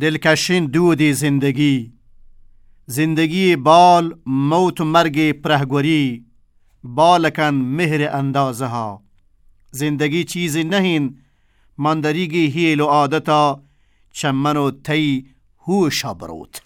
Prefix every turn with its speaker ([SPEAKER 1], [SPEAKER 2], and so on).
[SPEAKER 1] دلکشین دودی زندگی. زندگی بال موت و مرگ پرهگوری بالکن مهر اندازه ها زندگی چیزی نهین ماندریگی هیل و عادتا چمن و تی هوشا بروت